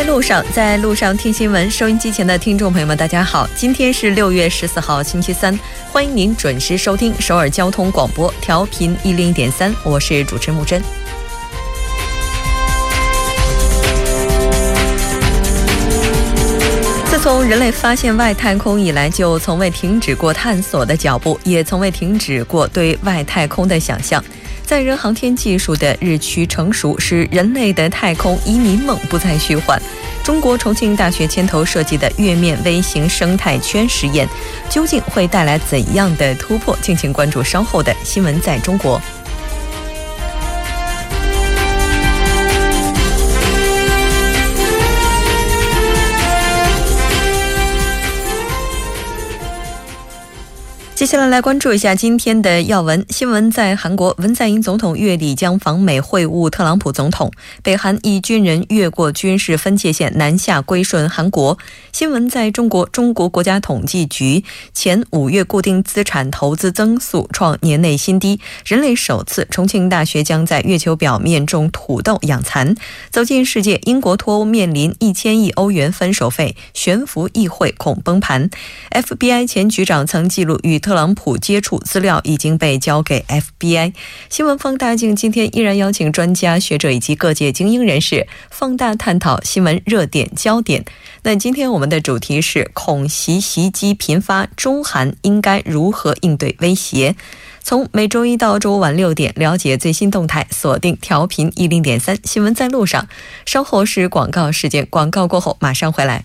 在路上，在路上听新闻。收音机前的听众朋友们，大家好，今天是六月十四号，星期三，欢迎您准时收听首尔交通广播，调频一零一点三，我是主持木真。自从人类发现外太空以来，就从未停止过探索的脚步，也从未停止过对外太空的想象。载人航天技术的日趋成熟，使人类的太空移民梦不再虚幻。中国重庆大学牵头设计的月面微型生态圈实验，究竟会带来怎样的突破？敬请关注稍后的新闻在中国。接下来来关注一下今天的要闻新闻。在韩国，文在寅总统月底将访美会晤特朗普总统。北韩一军人越过军事分界线南下归顺韩国。新闻在中国，中国国家统计局前五月固定资产投资增速创年内新低。人类首次，重庆大学将在月球表面种土豆养蚕。走进世界，英国脱欧面临一千亿欧元分手费，悬浮议会恐崩盘。FBI 前局长曾记录与。特朗普接触资料已经被交给 FBI。新闻放大镜今天依然邀请专家学者以及各界精英人士放大探讨新闻热点焦点。那今天我们的主题是恐袭袭击频发，中韩应该如何应对威胁？从每周一到周五晚六点，了解最新动态，锁定调频一零点三新闻在路上。稍后是广告时间，广告过后马上回来。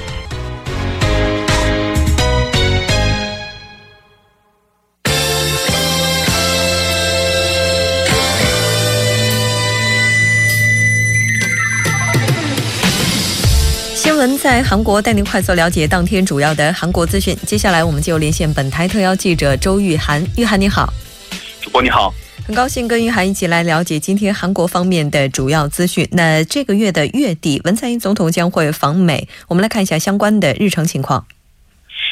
在韩国带您快速了解当天主要的韩国资讯。接下来我们就连线本台特邀记者周玉涵。玉涵你好，主播你好，很高兴跟玉涵一起来了解今天韩国方面的主要资讯。那这个月的月底，文在寅总统将会访美，我们来看一下相关的日程情况。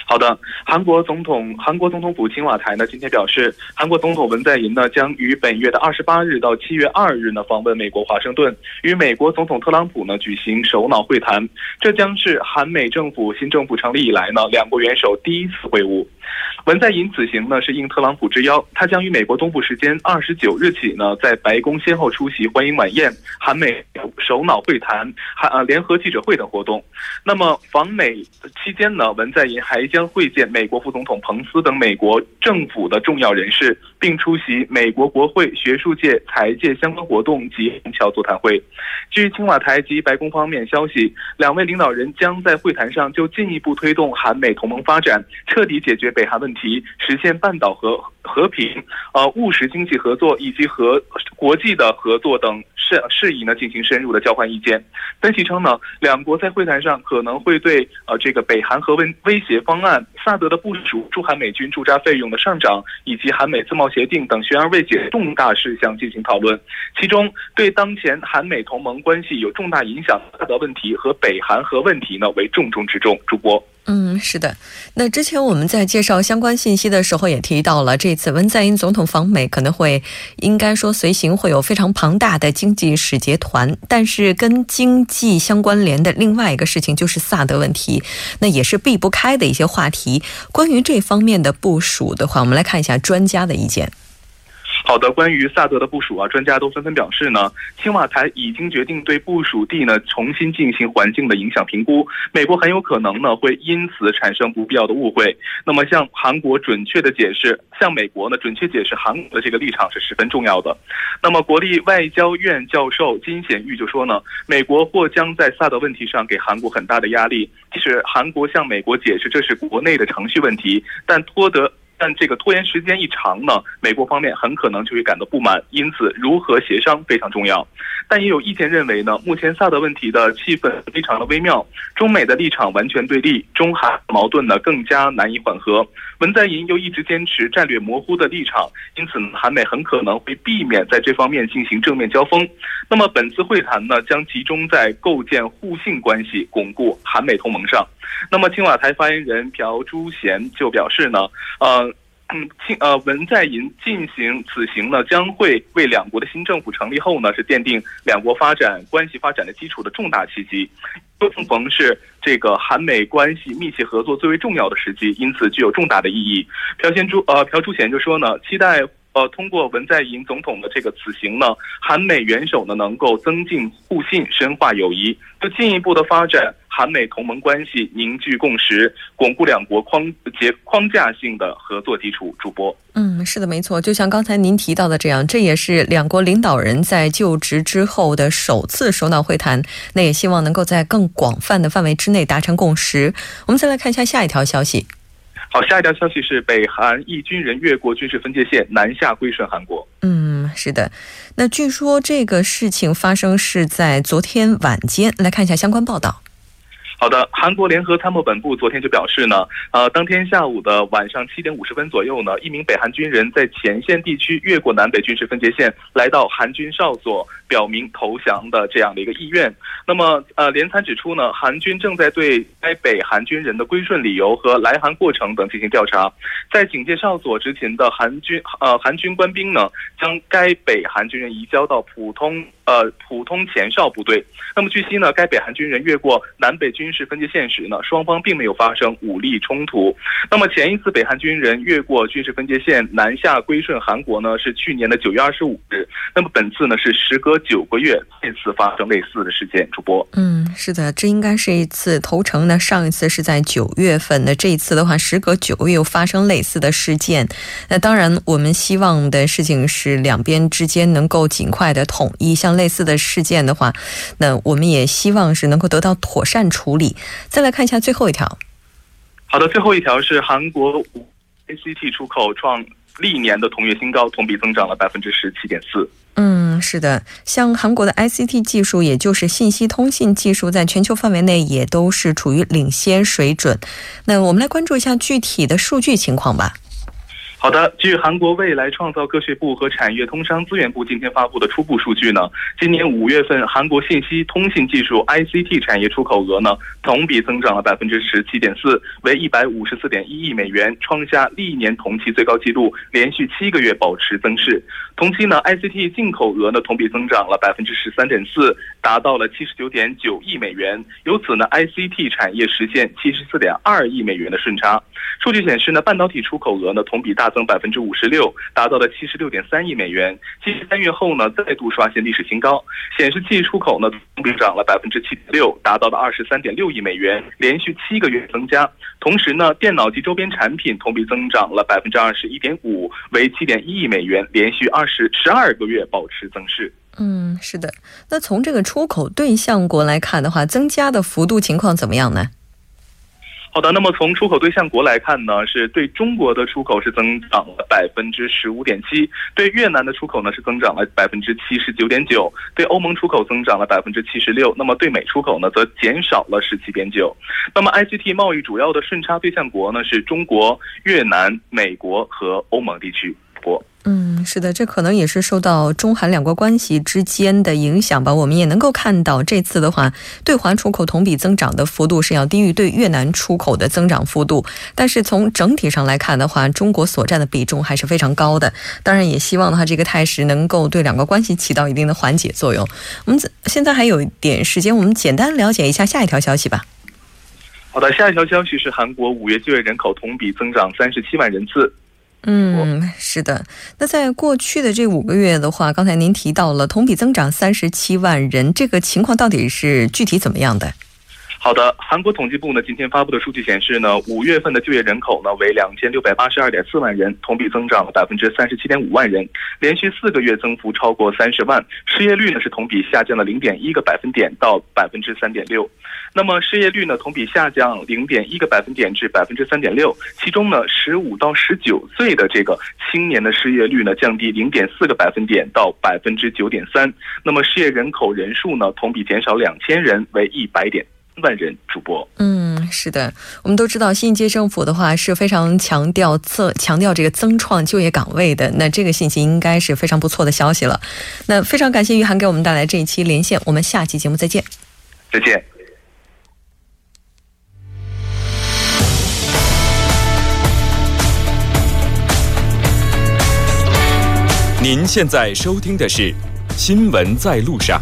好的，韩国总统韩国总统府青瓦台呢今天表示，韩国总统文在寅呢将于本月的二十八日到七月二日呢访问美国华盛顿，与美国总统特朗普呢举行首脑会谈，这将是韩美政府新政府成立以来呢两国元首第一次会晤。文在寅此行呢是应特朗普之邀，他将于美国东部时间二十九日起呢在白宫先后出席欢迎晚宴、韩美首脑会谈、韩呃联合记者会等活动。那么访美期间呢，文在寅还将会见美国副总统彭斯等美国政府的重要人士，并出席美国国会、学术界、财界相关活动及虹桥座谈会。据青瓦台及白宫方面消息，两位领导人将在会谈上就进一步推动韩美同盟发展，彻底解决北韩问题，实现半岛和和平、呃务实经济合作以及和国际的合作等事事宜呢进行深入的交换意见。分析称呢，两国在会谈上可能会对呃这个北韩核问威胁方案、萨德的部署、驻韩美军驻扎费用的上涨以及韩美自贸协定等悬而未解重大事项进行讨论。其中，对当前韩美同盟关系有重大影响的萨德问题和北韩核问题呢为重中之重。主播。嗯，是的。那之前我们在介绍相关信息的时候也提到了，这次文在寅总统访美可能会，应该说随行会有非常庞大的经济使节团。但是跟经济相关联的另外一个事情就是萨德问题，那也是避不开的一些话题。关于这方面的部署的话，我们来看一下专家的意见。好的，关于萨德的部署啊，专家都纷纷表示呢，青瓦台已经决定对部署地呢重新进行环境的影响评估。美国很有可能呢会因此产生不必要的误会。那么向韩国准确的解释，向美国呢准确解释韩国的这个立场是十分重要的。那么国立外交院教授金显玉就说呢，美国或将在萨德问题上给韩国很大的压力。即使韩国向美国解释这是国内的程序问题，但拖得。但这个拖延时间一长呢，美国方面很可能就会感到不满。因此，如何协商非常重要。但也有意见认为呢，目前萨德问题的气氛非常的微妙，中美的立场完全对立，中韩矛盾呢更加难以缓和。文在寅又一直坚持战略模糊的立场，因此呢韩美很可能会避免在这方面进行正面交锋。那么本次会谈呢，将集中在构建互信关系、巩固韩美同盟上。那么青瓦台发言人朴珠贤就表示呢，呃。嗯，庆呃，文在寅进行此行呢，将会为两国的新政府成立后呢，是奠定两国发展关系发展的基础的重大契机。又正逢是这个韩美关系密切合作最为重要的时机，因此具有重大的意义。朴贤珠呃，朴柱贤就说呢，期待呃通过文在寅总统的这个此行呢，韩美元首呢能够增进互信，深化友谊，就进一步的发展。韩美同盟关系凝聚共识，巩固两国框结框架性的合作基础。主播，嗯，是的，没错，就像刚才您提到的这样，这也是两国领导人在就职之后的首次首脑会谈。那也希望能够在更广泛的范围之内达成共识。我们再来看一下下一条消息。好，下一条消息是北韩一军人越过军事分界线南下归顺韩国。嗯，是的。那据说这个事情发生是在昨天晚间。来看一下相关报道。好的，韩国联合参谋本部昨天就表示呢，呃，当天下午的晚上七点五十分左右呢，一名北韩军人在前线地区越过南北军事分界线，来到韩军哨所，表明投降的这样的一个意愿。那么，呃，联参指出呢，韩军正在对该北韩军人的归顺理由和来韩过程等进行调查。在警戒哨所执勤的韩军，呃，韩军官兵呢，将该北韩军人移交到普通。呃，普通前哨部队。那么据悉呢，该北韩军人越过南北军事分界线时呢，双方并没有发生武力冲突。那么前一次北韩军人越过军事分界线南下归顺韩国呢，是去年的九月二十五日。那么本次呢，是时隔九个月再次发生类似的事件。主播，嗯，是的，这应该是一次投诚呢。上一次是在九月份的，这一次的话，时隔九个月又发生类似的事件。那当然，我们希望的事情是两边之间能够尽快的统一，像。类似的事件的话，那我们也希望是能够得到妥善处理。再来看一下最后一条。好的，最后一条是韩国 ACT 出口创历年的同月新高，同比增长了百分之十七点四。是的，像韩国的 ICT 技术，也就是信息通信技术，在全球范围内也都是处于领先水准。那我们来关注一下具体的数据情况吧。好的，据韩国未来创造科学部和产业通商资源部今天发布的初步数据呢，今年五月份韩国信息通信技术 ICT 产业出口额呢，同比增长了百分之十七点四，为一百五十四点一亿美元，创下历年同期最高纪录，连续七个月保持增势。同期呢，ICT 进口额呢同比增长了百分之十三点四，达到了七十九点九亿美元，由此呢，ICT 产业实现七十四点二亿美元的顺差。数据显示呢，半导体出口额呢同比大。增百分之五十六，达到了七十六点三亿美元。继三月后呢，再度刷新历史新高。显示器出口呢，同比涨了百分之七点六，达到了二十三点六亿美元，连续七个月增加。同时呢，电脑及周边产品同比增长了百分之二十一点五，为七点一亿美元，连续二十十二个月保持增势。嗯，是的。那从这个出口对象国来看的话，增加的幅度情况怎么样呢？好的，那么从出口对象国来看呢，是对中国的出口是增长了百分之十五点七，对越南的出口呢是增长了百分之七十九点九，对欧盟出口增长了百分之七十六，那么对美出口呢则减少了十七点九。那么 ICT 贸易主要的顺差对象国呢是中国、越南、美国和欧盟地区。嗯，是的，这可能也是受到中韩两国关系之间的影响吧。我们也能够看到，这次的话，对华出口同比增长的幅度是要低于对越南出口的增长幅度。但是从整体上来看的话，中国所占的比重还是非常高的。当然，也希望的话，这个态势能够对两国关系起到一定的缓解作用。我们现在还有一点时间，我们简单了解一下下一条消息吧。好的，下一条消息是韩国五月就业人口同比增长三十七万人次。嗯，是的。那在过去的这五个月的话，刚才您提到了同比增长三十七万人，这个情况到底是具体怎么样的？好的，韩国统计部呢今天发布的数据显示呢，五月份的就业人口呢为两千六百八十二点四万人，同比增长百分之三十七点五万人，连续四个月增幅超过三十万。失业率呢是同比下降了零点一个百分点到百分之三点六。那么失业率呢同比下降零点一个百分点至百分之三点六，其中呢十五到十九岁的这个青年的失业率呢降低零点四个百分点到百分之九点三。那么失业人口人数呢同比减少两千人，为一百点。万人主播，嗯，是的，我们都知道新一届政府的话是非常强调增强调这个增创就业岗位的，那这个信息应该是非常不错的消息了。那非常感谢于涵给我们带来这一期连线，我们下期节目再见。再见。您现在收听的是《新闻在路上》。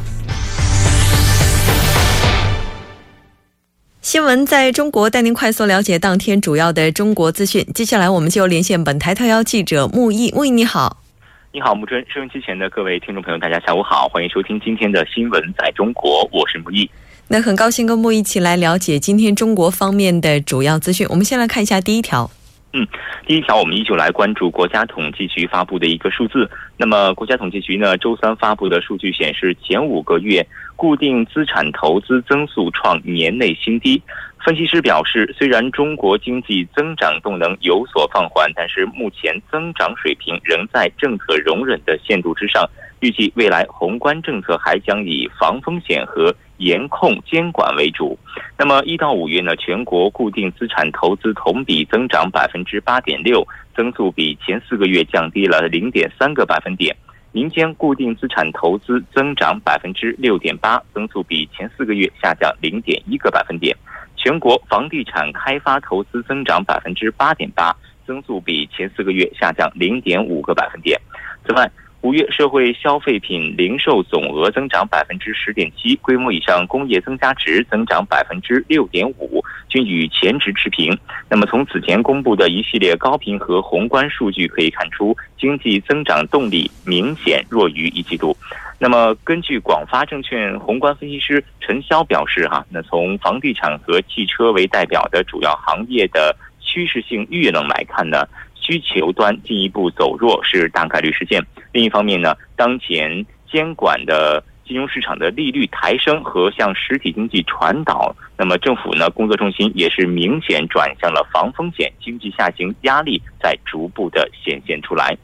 新闻在中国带您快速了解当天主要的中国资讯。接下来，我们就连线本台特邀记者木易。木易，你好。你好，木春。收音机前的各位听众朋友，大家下午好，欢迎收听今天的新闻在中国，我是木易。那很高兴跟木易一起来了解今天中国方面的主要资讯。我们先来看一下第一条。嗯，第一条，我们依旧来关注国家统计局发布的一个数字。那么，国家统计局呢，周三发布的数据显示，前五个月。固定资产投资增速创年内新低。分析师表示，虽然中国经济增长动能有所放缓，但是目前增长水平仍在政策容忍的限度之上。预计未来宏观政策还将以防风险和严控监管为主。那么一到五月呢，全国固定资产投资同比增长百分之八点六，增速比前四个月降低了零点三个百分点。民间固定资产投资增长百分之六点八，增速比前四个月下降零点一个百分点。全国房地产开发投资增长百分之八点八，增速比前四个月下降零点五个百分点。此外，五月社会消费品零售总额增长百分之十点七，规模以上工业增加值增长百分之六点五，均与前值持平。那么，从此前公布的一系列高频和宏观数据可以看出，经济增长动力明显弱于一季度。那么，根据广发证券宏观分析师陈潇表示，哈，那从房地产和汽车为代表的主要行业的趋势性遇冷来看呢？需求端进一步走弱是大概率事件。另一方面呢，当前监管的金融市场的利率抬升和向实体经济传导，那么政府呢工作重心也是明显转向了防风险，经济下行压力在逐步的显现出来。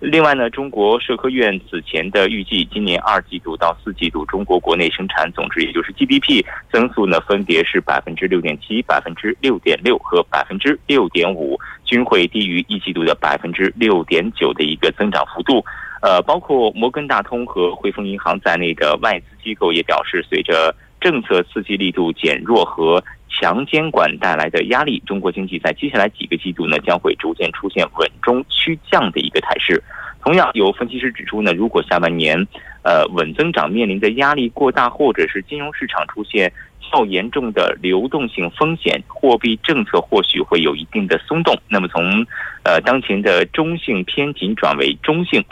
另外呢，中国社科院此前的预计，今年二季度到四季度，中国国内生产总值，也就是 GDP 增速呢，分别是百分之六点七、百分之六点六和百分之六点五，均会低于一季度的百分之六点九的一个增长幅度。呃，包括摩根大通和汇丰银行在内的外资机构也表示，随着政策刺激力度减弱和强监管带来的压力，中国经济在接下来几个季度呢，将会逐渐出现稳中趋降的一个态势。同样，有分析师指出呢，如果下半年呃稳增长面临的压力过大，或者是金融市场出现较严重的流动性风险，货币政策或许会有一定的松动。那么从呃当前的中性偏紧转为中性，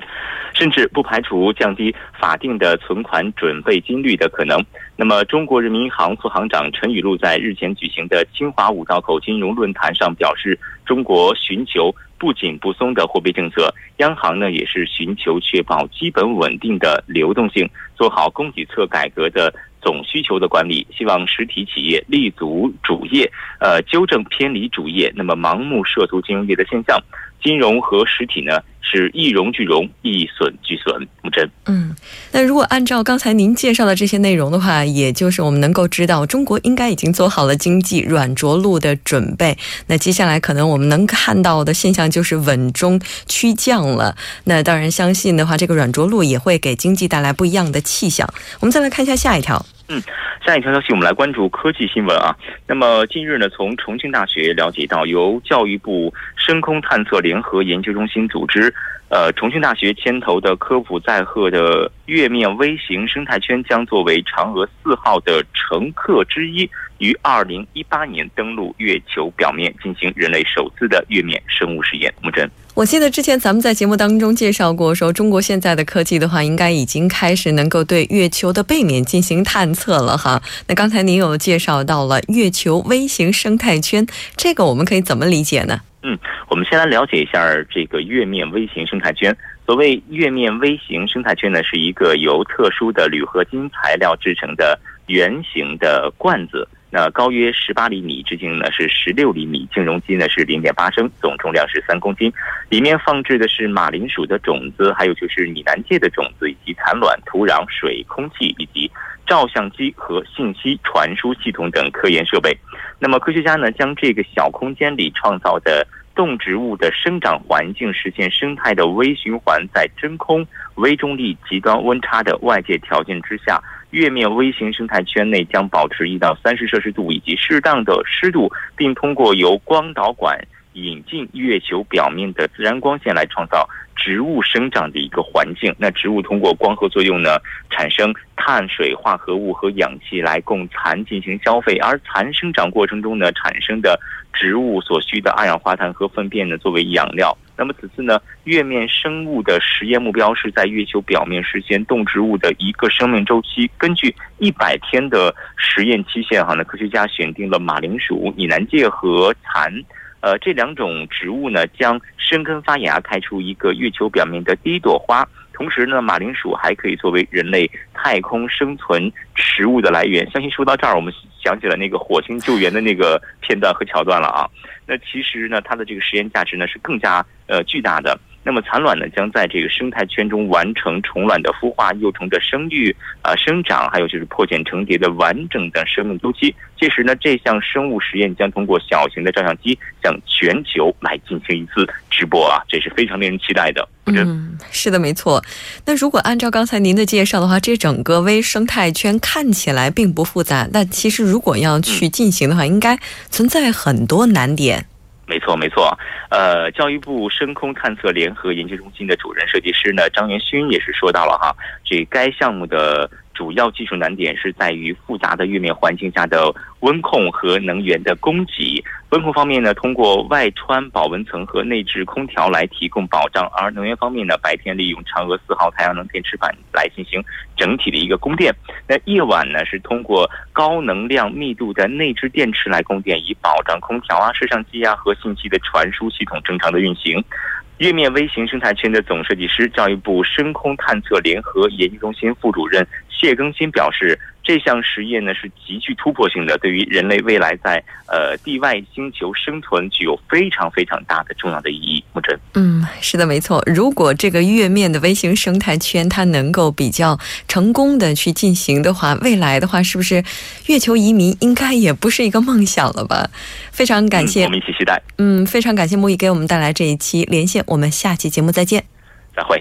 甚至不排除降低法定的存款准备金率的可能。那么，中国人民银行副行长陈雨露在日前举行的清华五道口金融论坛上表示，中国寻求不紧不松的货币政策，央行呢也是寻求确保基本稳定的流动性，做好供给侧改革的总需求的管理，希望实体企业立足主业，呃，纠正偏离主业，那么盲目涉足金融业的现象。金融和实体呢是一荣俱荣，一损俱损。木真，嗯，那如果按照刚才您介绍的这些内容的话，也就是我们能够知道，中国应该已经做好了经济软着陆的准备。那接下来可能我们能看到的现象就是稳中趋降了。那当然，相信的话，这个软着陆也会给经济带来不一样的气象。我们再来看一下下一条。嗯，下一条消息，我们来关注科技新闻啊。那么近日呢，从重庆大学了解到，由教育部深空探测联合研究中心组织，呃，重庆大学牵头的科普载荷的月面微型生态圈将作为嫦娥四号的乘客之一，于二零一八年登陆月球表面，进行人类首次的月面生物实验。木真。我记得之前咱们在节目当中介绍过，说中国现在的科技的话，应该已经开始能够对月球的背面进行探测了哈。那刚才您有介绍到了月球微型生态圈，这个我们可以怎么理解呢？嗯，我们先来了解一下这个月面微型生态圈。所谓月面微型生态圈呢，是一个由特殊的铝合金材料制成的圆形的罐子。那高约十八厘米，直径呢是十六厘米，净容积呢是零点八升，总重量是三公斤。里面放置的是马铃薯的种子，还有就是拟南芥的种子，以及产卵、土壤、水、空气以及照相机和信息传输系统等科研设备。那么科学家呢，将这个小空间里创造的动植物的生长环境，实现生态的微循环，在真空、微重力、极端温差的外界条件之下。月面微型生态圈内将保持一到三十摄氏度以及适当的湿度，并通过由光导管引进月球表面的自然光线来创造植物生长的一个环境。那植物通过光合作用呢，产生碳水化合物和氧气来供蚕进行消费，而蚕生长过程中呢产生的植物所需的二氧化碳和粪便呢作为养料。那么此次呢，月面生物的实验目标是在月球表面实现动植物的一个生命周期。根据一百天的实验期限，哈，呢科学家选定了马铃薯、拟南芥和蚕，呃，这两种植物呢，将生根发芽，开出一个月球表面的第一朵花。同时呢，马铃薯还可以作为人类太空生存食物的来源。相信说到这儿，我们想起了那个火星救援的那个片段和桥段了啊。那其实呢，它的这个实验价值呢是更加呃巨大的。那么产卵呢，将在这个生态圈中完成虫卵的孵化、幼虫的生育、啊生长，还有就是破茧成蝶的完整的生命周期。届时呢，这项生物实验将通过小型的照相机向全球来进行一次直播啊，这是非常令人期待的。嗯，是的，没错。那如果按照刚才您的介绍的话，这整个微生态圈看起来并不复杂，但其实如果要去进行的话，应该存在很多难点。没错，没错。呃，教育部深空探测联合研究中心的主任设计师呢，张元勋也是说到了哈，这该项目的。主要技术难点是在于复杂的月面环境下的温控和能源的供给。温控方面呢，通过外穿保温层和内置空调来提供保障；而能源方面呢，白天利用嫦娥四号太阳能电池板来进行整体的一个供电。那夜晚呢，是通过高能量密度的内置电池来供电，以保障空调啊、摄像机啊和信息的传输系统正常的运行。月面微型生态圈的总设计师、教育部深空探测联合研究中心副主任。谢更新表示。这项实验呢是极具突破性的，对于人类未来在呃地外星球生存具有非常非常大的重要的意义。木真，嗯，是的，没错。如果这个月面的微型生态圈它能够比较成功的去进行的话，未来的话是不是月球移民应该也不是一个梦想了吧？非常感谢，我们一起期待。嗯，非常感谢木易给我们带来这一期连线，我们下期节目再见。再会。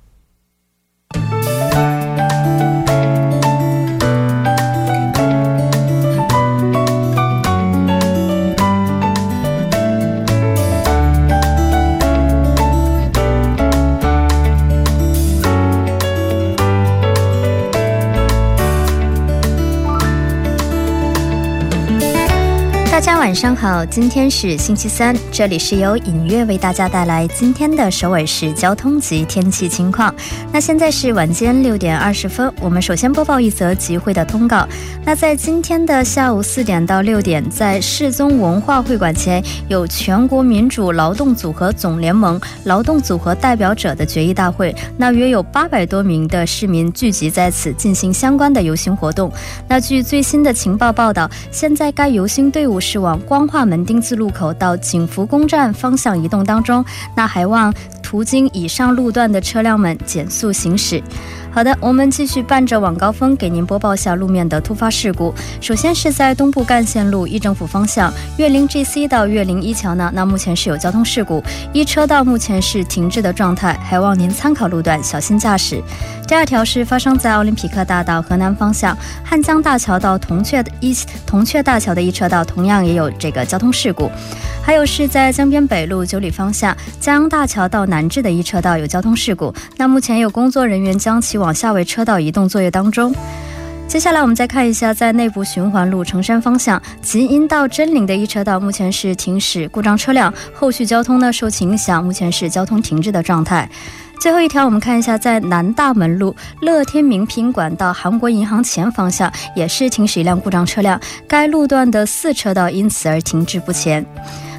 晚上好，今天是星期三，这里是由影月为大家带来今天的首尔市交通及天气情况。那现在是晚间六点二十分，我们首先播报一则集会的通告。那在今天的下午四点到六点，在世宗文化会馆前有全国民主劳动组合总联盟劳动组合代表者的决议大会，那约有八百多名的市民聚集在此进行相关的游行活动。那据最新的情报报道，现在该游行队伍是。是往光化门丁字路口到景福宫站方向移动当中，那还望途经以上路段的车辆们减速行驶。好的，我们继续伴着晚高峰给您播报下路面的突发事故。首先是在东部干线路一政府方向岳林 GC 到岳林一桥呢，那目前是有交通事故，一车道目前是停滞的状态，还望您参考路段小心驾驶。第二条是发生在奥林匹克大道河南方向汉江大桥到铜雀一铜雀大桥的一车道，同样也有这个交通事故。还有是在江边北路九里方向江阳大桥到南至的一车道有交通事故，那目前有工作人员将其往下位车道移动作业当中。接下来我们再看一下，在内部循环路城山方向吉阴到真陵的一车道，目前是停驶故障车辆，后续交通呢受其影响，目前是交通停滞的状态。最后一条，我们看一下，在南大门路乐天名品馆到韩国银行前方向，也是停驶一辆故障车辆，该路段的四车道因此而停滞不前。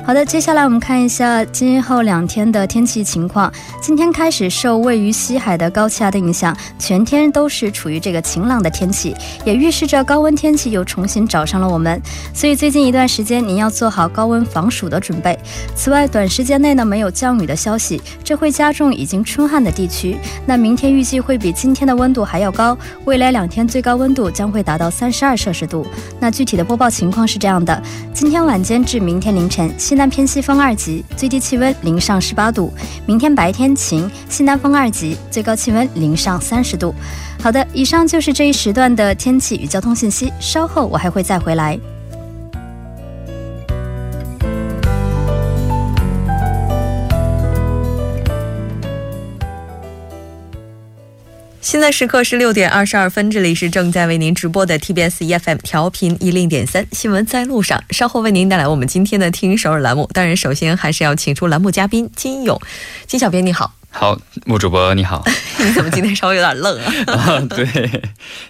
好的，接下来我们看一下今后两天的天气情况。今天开始受位于西海的高气压的影响，全天都是处于这个晴朗的天气，也预示着高温天气又重新找上了我们。所以最近一段时间，您要做好高温防暑的准备。此外，短时间内呢没有降雨的消息，这会加重已经春旱的地区。那明天预计会比今天的温度还要高，未来两天最高温度将会达到三十二摄氏度。那具体的播报情况是这样的：今天晚间至明天凌晨。西南偏西风二级，最低气温零上十八度。明天白天晴，西南风二级，最高气温零上三十度。好的，以上就是这一时段的天气与交通信息。稍后我还会再回来。现在时刻是六点二十二分，这里是正在为您直播的 TBS EFM 调频一零点三新闻在路上，稍后为您带来我们今天的听首尔栏目。当然，首先还是要请出栏目嘉宾金勇，金小编你好，好，穆主播你好，你怎么今天稍微有点愣啊？啊，对，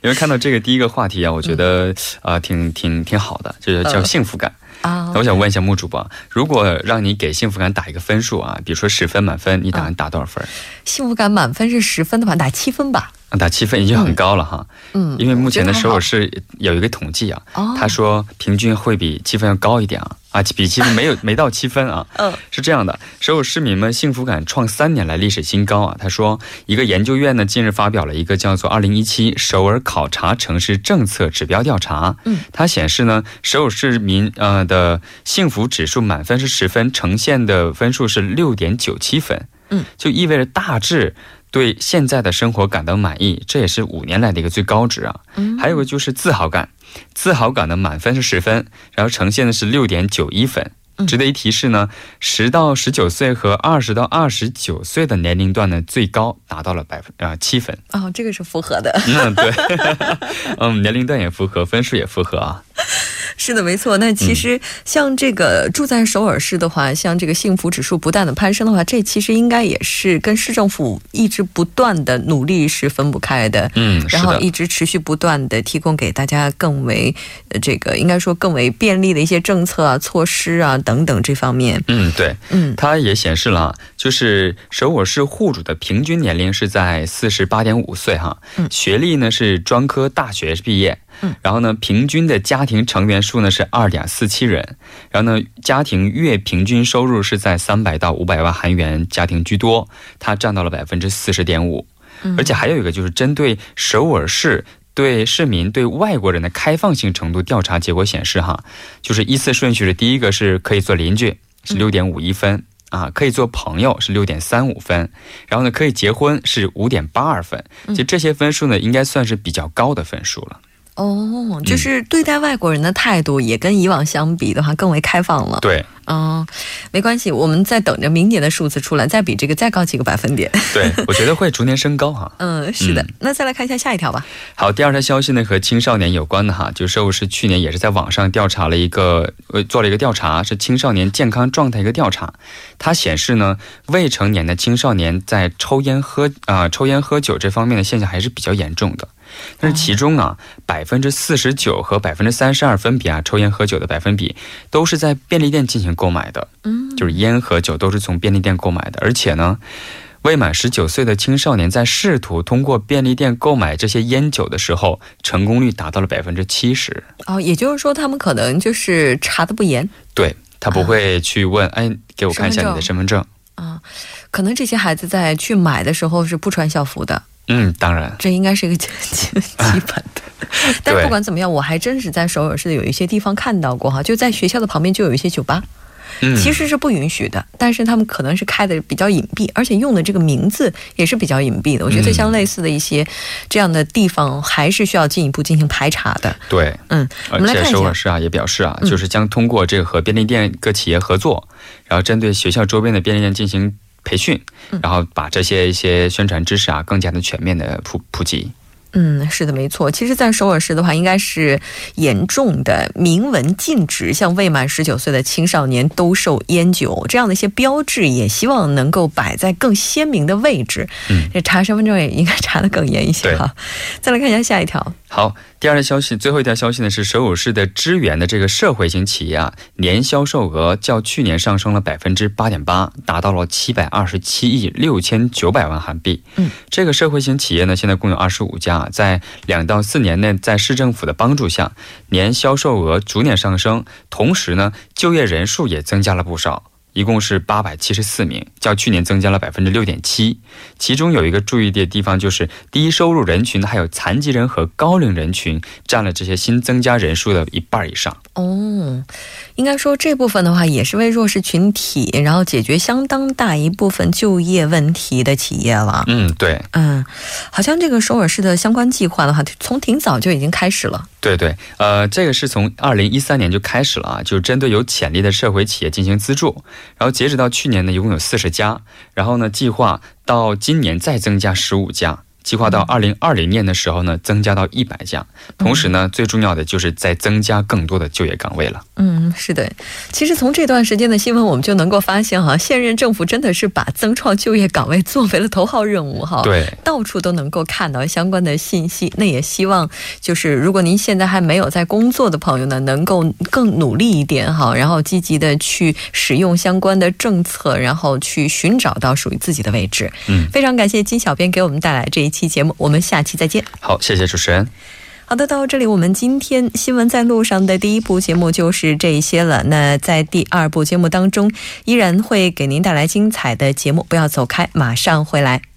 因为看到这个第一个话题啊，我觉得啊，挺挺挺好的，就是叫幸福感啊。我想问一下穆主播，如果让你给幸福感打一个分数啊，比如说十分满分，你打算打多少分？幸福感满分是十分的话，打七分吧。打七分已经很高了哈，嗯，因为目前的首尔市有一个统计啊，他说平均会比七分要高一点啊，啊，比七分没有 没到七分啊，嗯，是这样的，首尔市民们幸福感创三年来历史新高啊。他说，一个研究院呢近日发表了一个叫做《二零一七首尔考察城市政策指标调查》，嗯，它显示呢，首尔市民呃的幸福指数满分是十分，呈现的分数是六点九七分，嗯，就意味着大致。对现在的生活感到满意，这也是五年来的一个最高值啊。嗯，还有个就是自豪感，自豪感的满分是十分，然后呈现的是六点九一分。值得一提是呢，十到十九岁和二十到二十九岁的年龄段呢，最高达到了百分啊七分。哦，这个是符合的。嗯，对，嗯，年龄段也符合，分数也符合啊。是的，没错。那其实像这个住在首尔市的话，像这个幸福指数不断的攀升的话，这其实应该也是跟市政府一直不断的努力是分不开的。嗯，然后一直持续不断的提供给大家更为这个应该说更为便利的一些政策啊、措施啊等等这方面。嗯，对，嗯，它也显示了，就是首尔市户主的平均年龄是在四十八点五岁哈，学历呢是专科大学毕业。嗯，然后呢，平均的家庭成员数呢是二点四七人，然后呢，家庭月平均收入是在三百到五百万韩元家庭居多，它占到了百分之四十点五，而且还有一个就是针对首尔市对市民对外国人的开放性程度调查结果显示哈，就是依次顺序是第一个是可以做邻居是六点五一分啊，可以做朋友是六点三五分，然后呢可以结婚是五点八二分，就这些分数呢应该算是比较高的分数了。哦，就是对待外国人的态度也跟以往相比的话更为开放了。对。嗯，没关系，我们在等着明年的数字出来，再比这个再高几个百分点。对，我觉得会逐年升高哈。嗯，是的。那再来看一下下一条吧。好，第二条消息呢和青少年有关的哈，就社务是去年也是在网上调查了一个，呃，做了一个调查，是青少年健康状态一个调查。它显示呢，未成年的青少年在抽烟喝啊抽烟喝酒这方面的现象还是比较严重的。但是其中啊，百分之四十九和百分之三十二分别啊，抽烟喝酒的百分比都是在便利店进行购买的。嗯，就是烟和酒都是从便利店购买的，而且呢，未满十九岁的青少年在试图通过便利店购买这些烟酒的时候，成功率达到了百分之七十。哦，也就是说，他们可能就是查的不严。对他不会去问，哎，给我看一下你的身份证。啊，可能这些孩子在去买的时候是不穿校服的。嗯，当然，这应该是一个基基本的。但不管怎么样，我还真是在首尔市的有一些地方看到过哈，就在学校的旁边就有一些酒吧，其实是不允许的。但是他们可能是开的比较隐蔽，而且用的这个名字也是比较隐蔽的。我觉得像类似的一些这样的地方，还是需要进一步进行排查的。对，嗯，而且首尔市啊也表示啊，就是将通过这个和便利店各企业合作，然后针对学校周边的便利店进行培训，然后把这些一些宣传知识啊更加的全面的普普及。嗯，是的，没错。其实，在首尔市的话，应该是严重的明文禁止像未满十九岁的青少年兜售烟酒这样的一些标志，也希望能够摆在更鲜明的位置。嗯，这查身份证也应该查的更严一些哈。再来看一下下一条。好。第二条消息，最后一条消息呢是首尔市的支援的这个社会型企业啊，年销售额较去年上升了百分之八点八，达到了七百二十七亿六千九百万韩币。嗯，这个社会型企业呢，现在共有二十五家，在两到四年内，在市政府的帮助下，年销售额逐年上升，同时呢，就业人数也增加了不少。一共是八百七十四名，较去年增加了百分之六点七。其中有一个注意的地方，就是低收入人群、还有残疾人和高龄人群占了这些新增加人数的一半以上。哦，应该说这部分的话，也是为弱势群体，然后解决相当大一部分就业问题的企业了。嗯，对，嗯，好像这个首尔市的相关计划的话，从挺早就已经开始了。对对，呃，这个是从二零一三年就开始了啊，就是针对有潜力的社会企业进行资助，然后截止到去年呢，一共有四十家，然后呢，计划到今年再增加十五家。计划到二零二零年的时候呢，增加到一百家。同时呢，最重要的就是在增加更多的就业岗位了。嗯，是的。其实从这段时间的新闻，我们就能够发现哈，现任政府真的是把增创就业岗位作为了头号任务哈。对，到处都能够看到相关的信息。那也希望就是如果您现在还没有在工作的朋友呢，能够更努力一点哈，然后积极的去使用相关的政策，然后去寻找到属于自己的位置。嗯，非常感谢金小编给我们带来这一。期节目，我们下期再见。好，谢谢主持人。好的，到这里，我们今天新闻在路上的第一部节目就是这些了。那在第二部节目当中，依然会给您带来精彩的节目，不要走开，马上回来。